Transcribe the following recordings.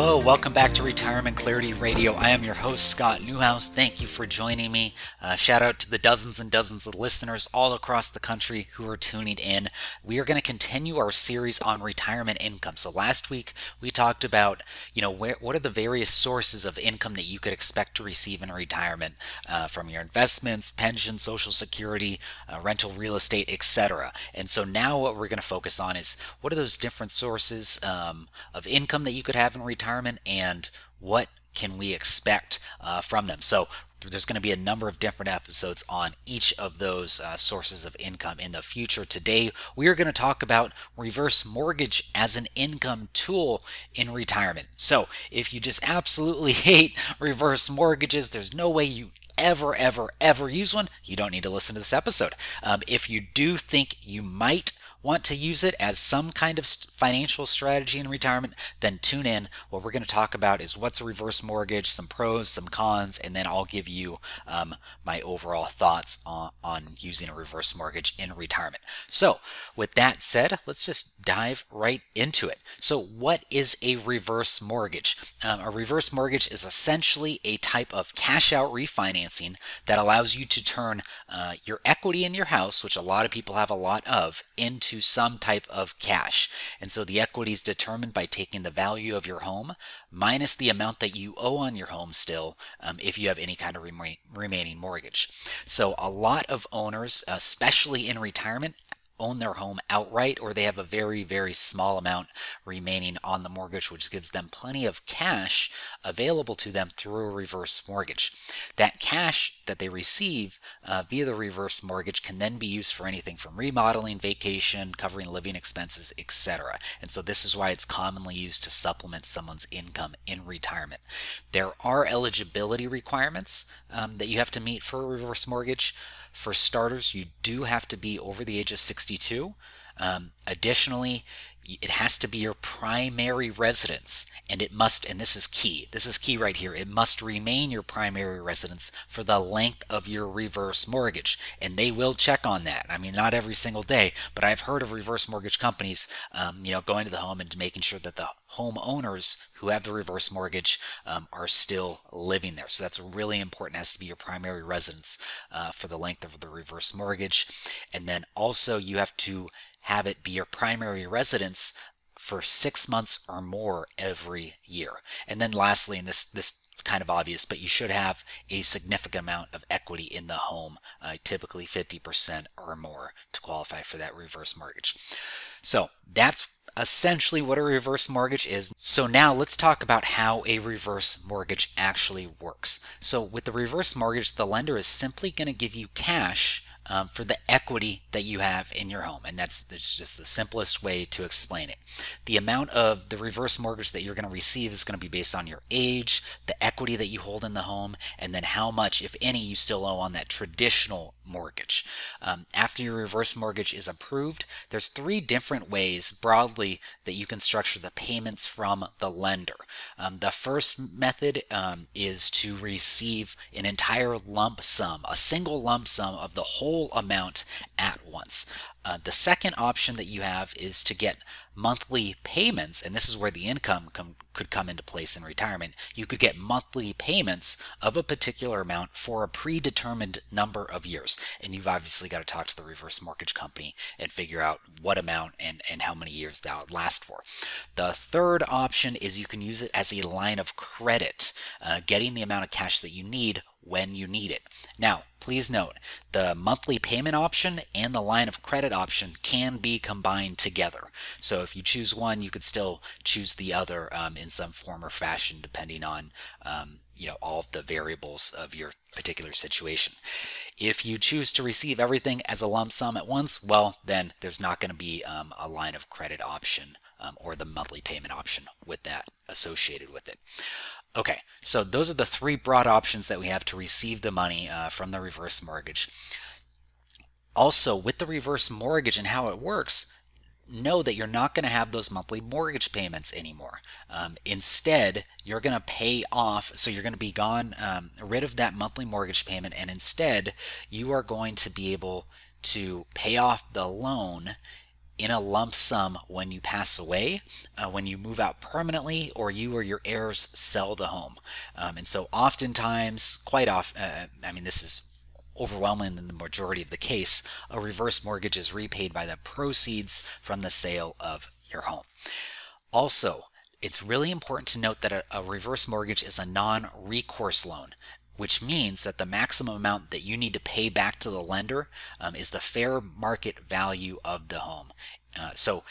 Hello, welcome back to Retirement Clarity Radio. I am your host, Scott Newhouse. Thank you for joining me. Uh, shout out to the dozens and dozens of listeners all across the country who are tuning in. We are going to continue our series on retirement income. So last week we talked about, you know, where, what are the various sources of income that you could expect to receive in retirement uh, from your investments, pension, social security, uh, rental real estate, etc. And so now what we're going to focus on is what are those different sources um, of income that you could have in retirement retirement and what can we expect uh, from them. So there's going to be a number of different episodes on each of those uh, sources of income in the future. Today, we are going to talk about reverse mortgage as an income tool in retirement. So, if you just absolutely hate reverse mortgages, there's no way you ever, ever, ever use one, you don't need to listen to this episode. Um, if you do think you might want to use it as some kind of financial strategy in retirement, then tune in. What we're going to talk about is what's a reverse mortgage, some pros, some cons, and then I'll give you um, my overall thoughts on, on using a reverse mortgage in retirement. So, with that said, let's just dive right into it. So, what is a reverse mortgage? Um, a reverse mortgage is essentially a type of cash out refinancing that allows you to turn uh, your equity in your house, which a lot of people have a lot of, into some type of cash. And so the equity is determined by taking the value of your home minus the amount that you owe on your home still um, if you have any kind of remaining mortgage. So a lot of owners, especially in retirement, own their home outright or they have a very, very small amount remaining on the mortgage, which gives them plenty of cash available to them through a reverse mortgage. That cash that they receive uh, via the reverse mortgage can then be used for anything from remodeling, vacation, covering living expenses, etc. And so this is why it's commonly used to supplement someone's income in retirement. There are eligibility requirements um, that you have to meet for a reverse mortgage. For starters, you do have to be over the age of 62. Um, additionally, it has to be your primary residence and it must and this is key this is key right here it must remain your primary residence for the length of your reverse mortgage and they will check on that i mean not every single day but i've heard of reverse mortgage companies um, you know going to the home and making sure that the homeowners who have the reverse mortgage um, are still living there so that's really important has to be your primary residence uh, for the length of the reverse mortgage and then also you have to have it be your primary residence for six months or more every year. And then lastly, and this this is kind of obvious, but you should have a significant amount of equity in the home, uh, typically 50% or more to qualify for that reverse mortgage. So that's essentially what a reverse mortgage is. So now let's talk about how a reverse mortgage actually works. So with the reverse mortgage, the lender is simply going to give you cash um, for the equity that you have in your home. And that's, that's just the simplest way to explain it. The amount of the reverse mortgage that you're going to receive is going to be based on your age, the equity that you hold in the home, and then how much, if any, you still owe on that traditional mortgage. Um, after your reverse mortgage is approved, there's three different ways broadly that you can structure the payments from the lender. Um, the first method um, is to receive an entire lump sum, a single lump sum of the whole amount at once. Uh, the second option that you have is to get monthly payments, and this is where the income com- could come into place in retirement. You could get monthly payments of a particular amount for a predetermined number of years. And you've obviously got to talk to the reverse mortgage company and figure out what amount and, and how many years that would last for. The third option is you can use it as a line of credit, uh, getting the amount of cash that you need when you need it. Now, please note, the monthly payment option and the line of credit option can be combined together. So if you choose one, you could still choose the other um, in some form or fashion depending on um, you know all of the variables of your particular situation. If you choose to receive everything as a lump sum at once, well, then there's not going to be um, a line of credit option um, or the monthly payment option with that associated with it. Okay, so those are the three broad options that we have to receive the money uh, from the reverse mortgage. Also, with the reverse mortgage and how it works, know that you're not going to have those monthly mortgage payments anymore. Um, instead, you're going to pay off, so you're going to be gone, um, rid of that monthly mortgage payment, and instead, you are going to be able to pay off the loan in a lump sum when you pass away, uh, when you move out permanently, or you or your heirs sell the home. Um, and so, oftentimes, quite often, uh, I mean, this is overwhelming in the majority of the case, a reverse mortgage is repaid by the proceeds from the sale of your home. Also, it's really important to note that a, a reverse mortgage is a non recourse loan, which means that the maximum amount that you need to pay back to the lender um, is the fair market value of the home. Uh, so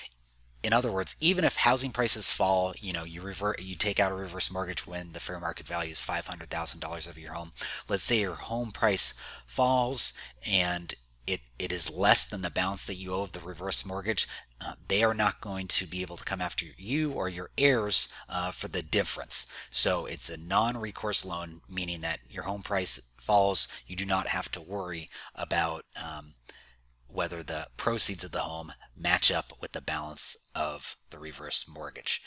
in other words, even if housing prices fall, you know, you revert, you take out a reverse mortgage when the fair market value is five hundred thousand dollars of your home. Let's say your home price falls and it, it is less than the balance that you owe of the reverse mortgage. Uh, they are not going to be able to come after you or your heirs uh, for the difference. So it's a non-recourse loan, meaning that your home price falls. You do not have to worry about um, whether the proceeds of the home match up with the balance of the reverse mortgage.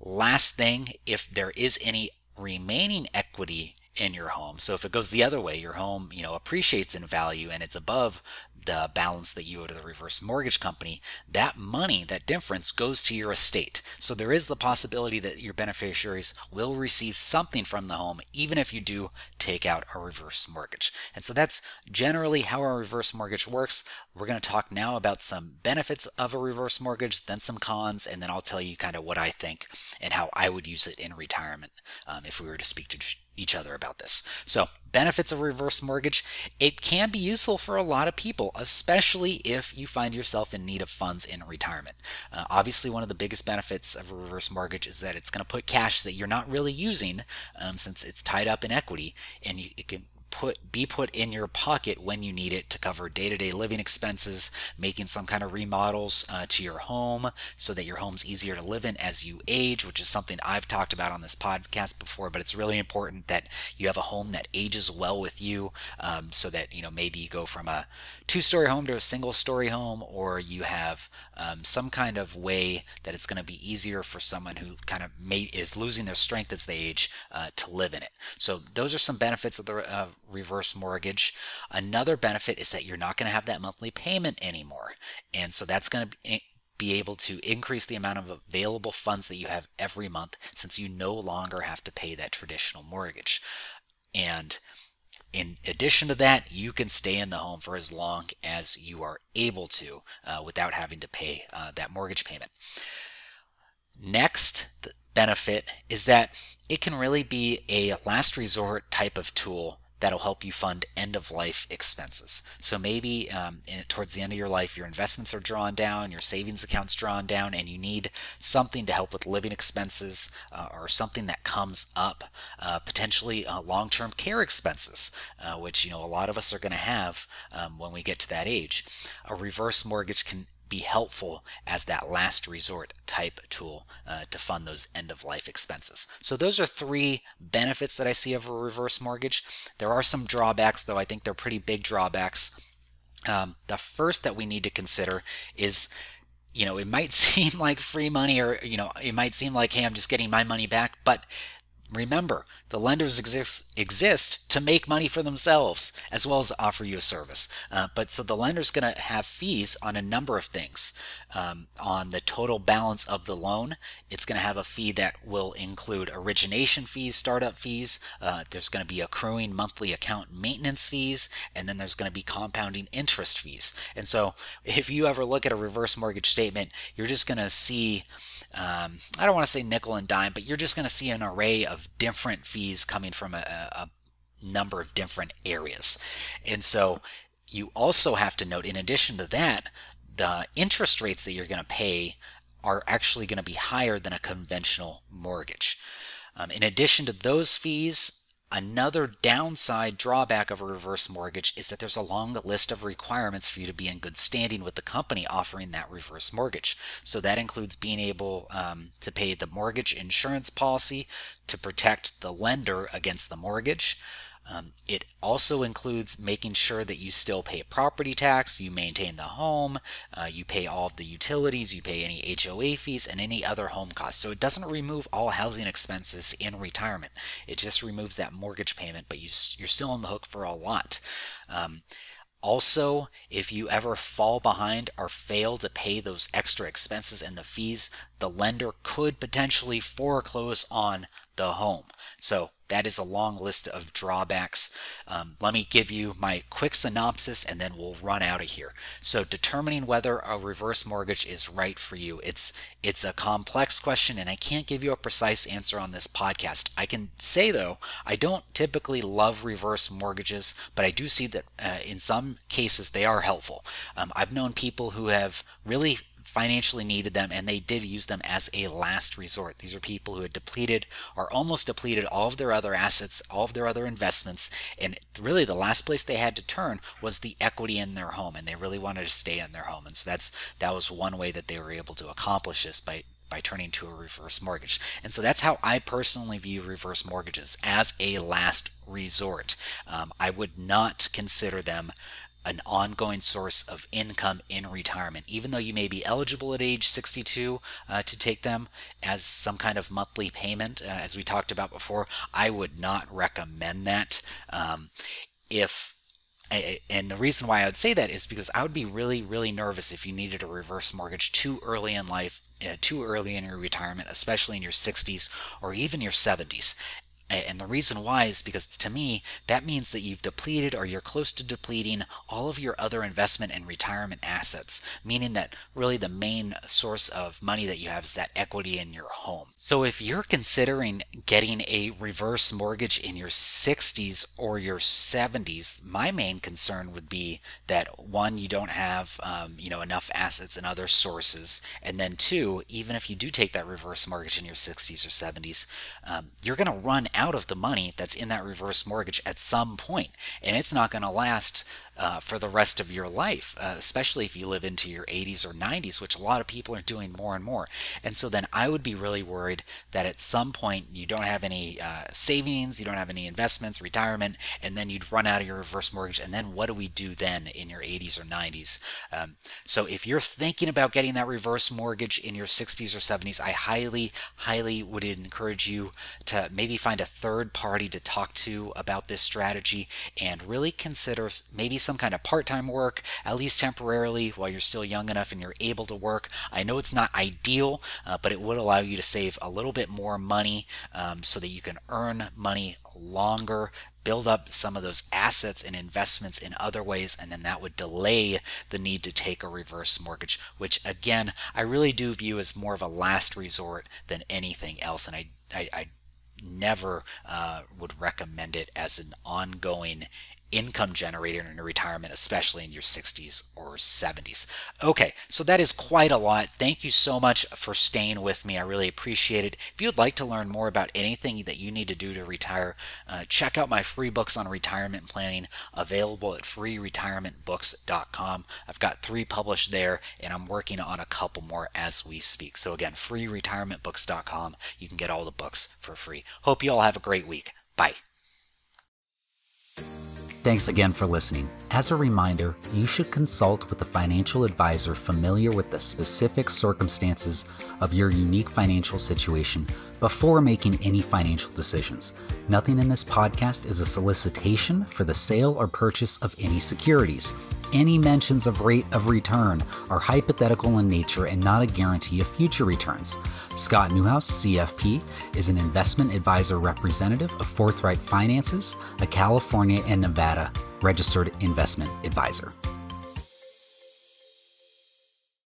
Last thing, if there is any remaining equity in your home. So if it goes the other way, your home, you know, appreciates in value and it's above the balance that you owe to the reverse mortgage company, that money, that difference goes to your estate. So there is the possibility that your beneficiaries will receive something from the home, even if you do take out a reverse mortgage. And so that's generally how a reverse mortgage works. We're going to talk now about some benefits of a reverse mortgage, then some cons, and then I'll tell you kind of what I think and how I would use it in retirement um, if we were to speak to each other about this. So, benefits of reverse mortgage. It can be useful for a lot of people, especially if you find yourself in need of funds in retirement. Uh, obviously, one of the biggest benefits of a reverse mortgage is that it's going to put cash that you're not really using um, since it's tied up in equity and you, it can put be put in your pocket when you need it to cover day-to-day living expenses making some kind of remodels uh, to your home so that your home's easier to live in as you age which is something i've talked about on this podcast before but it's really important that you have a home that ages well with you um, so that you know maybe you go from a two-story home to a single-story home or you have um, some kind of way that it's going to be easier for someone who kind of may, is losing their strength as they age uh, to live in it. So those are some benefits of the uh, reverse mortgage. Another benefit is that you're not going to have that monthly payment anymore. And so that's going to be be able to increase the amount of available funds that you have every month since you no longer have to pay that traditional mortgage. And in addition to that, you can stay in the home for as long as you are able to uh, without having to pay uh, that mortgage payment. Next benefit is that it can really be a last resort type of tool that'll help you fund end of life expenses. So maybe um, in, towards the end of your life, your investments are drawn down, your savings accounts drawn down, and you need something to help with living expenses uh, or something that comes up, uh, potentially uh, long-term care expenses, uh, which you know a lot of us are going to have um, when we get to that age. A reverse mortgage can be helpful as that last resort type tool uh, to fund those end of life expenses. So those are three benefits that I see of a reverse mortgage. There are some drawbacks, though I think they're pretty big drawbacks. Um, the first that we need to consider is you know, it might seem like free money or, you know, it might seem like, hey, I'm just getting my money back, but Remember, the lenders exist, exist to make money for themselves as well as offer you a service. Uh, but so the lender's going to have fees on a number of things. Um, on the total balance of the loan, it's going to have a fee that will include origination fees, startup fees. Uh, there's going to be accruing monthly account maintenance fees, and then there's going to be compounding interest fees. And so if you ever look at a reverse mortgage statement, you're just going to see um, I don't want to say nickel and dime, but you're just going to see an array of different fees coming from a, a number of different areas. And so you also have to note, in addition to that, the interest rates that you're going to pay are actually going to be higher than a conventional mortgage. Um, in addition to those fees, Another downside drawback of a reverse mortgage is that there's a long list of requirements for you to be in good standing with the company offering that reverse mortgage. So that includes being able um, to pay the mortgage insurance policy to protect the lender against the mortgage. Um, it also includes making sure that you still pay property tax, you maintain the home, uh, you pay all of the utilities, you pay any HOA fees, and any other home costs. So it doesn't remove all housing expenses in retirement. It just removes that mortgage payment, but you, you're still on the hook for a lot. Um, Also, if you ever fall behind or fail to pay those extra expenses and the fees, the lender could potentially foreclose on the home. So that is a long list of drawbacks. Um, let me give you my quick synopsis and then we'll run out of here. So determining whether a reverse mortgage is right for you, it's it's a complex question and I can't give you a precise answer on this podcast. I can say though, I don't typically love reverse mortgages, but I do see that uh, in some cases they are helpful. Um, I've known people who have really financially needed them and they did use them as a last resort. These are people who had depleted or almost depleted all of their other assets, all of their other investments, and really the last place they had to turn was the equity in their home and they really wanted to stay in their home. And so that's that was one way that they were able to accomplish this by by turning to a reverse mortgage. And so that's how I personally view reverse mortgages as a last resort. Um, I would not consider them an ongoing source of income in retirement, even though you may be eligible at age 62 uh, to take them as some kind of monthly payment. Uh, as we talked about before, I would not recommend that. Um, if and the reason why I would say that is because I would be really, really nervous if you needed a reverse mortgage too early in life, uh, too early in your retirement, especially in your 60s or even your 70s. And the reason why is because to me, that means that you've depleted or you're close to depleting all of your other investment and retirement assets, meaning that really the main source of money that you have is that equity in your home. So if you're considering getting a reverse mortgage in your 60s or your 70s, my main concern would be that one, you don't have um, you know enough assets and other sources, and then two, even if you do take that reverse mortgage in your 60s or 70s, um, you're going to run out of the money that's in that reverse mortgage at some point, and it's not going to last uh, for the rest of your life, uh, especially if you live into your 80s or 90s, which a lot of people are doing more and more. And so then I would be really worried that at some point you don't have any uh, savings, you don't have any investments, retirement, and then you'd run out of your reverse mortgage. And then what do we do then in your 80s or 90s? Um, so if you're thinking about getting that reverse mortgage in your 60s or 70s, I highly, highly would encourage you to maybe find a third party to talk to about this strategy and really consider maybe some kind of part time work, at least temporarily, while you're still young enough and you're able to work. I know it's not ideal, uh, but it would allow you to save a little bit more money um, so that you can earn money longer build up some of those assets and investments in other ways, and then that would delay the need to take a reverse mortgage, which again, I really do view as more of a last resort than anything else. And I, I, I never uh, would recommend it as an ongoing income generator in retirement, especially in your 60s or 70s. Okay, so that is quite a lot. Thank you so much for staying with me. I really appreciate it. If you'd like to learn more about anything that you need to do to retire, uh, check out my free books on retirement planning available at freeretirementbooks.com. I've got three published there, and I'm working on a couple more as we speak. So, again, freeretirementbooks.com. You can get all the books for free. Hope you all have a great week. Bye. Thanks again for listening. As a reminder, you should consult with a financial advisor familiar with the specific circumstances of your unique financial situation before making any financial decisions. Nothing in this podcast is a solicitation for the sale or purchase of any securities. Any mentions of rate of return are hypothetical in nature and not a guarantee of future returns. Scott Newhouse, CFP, is an investment advisor representative of Forthright Finances, a California and Nevada registered investment advisor.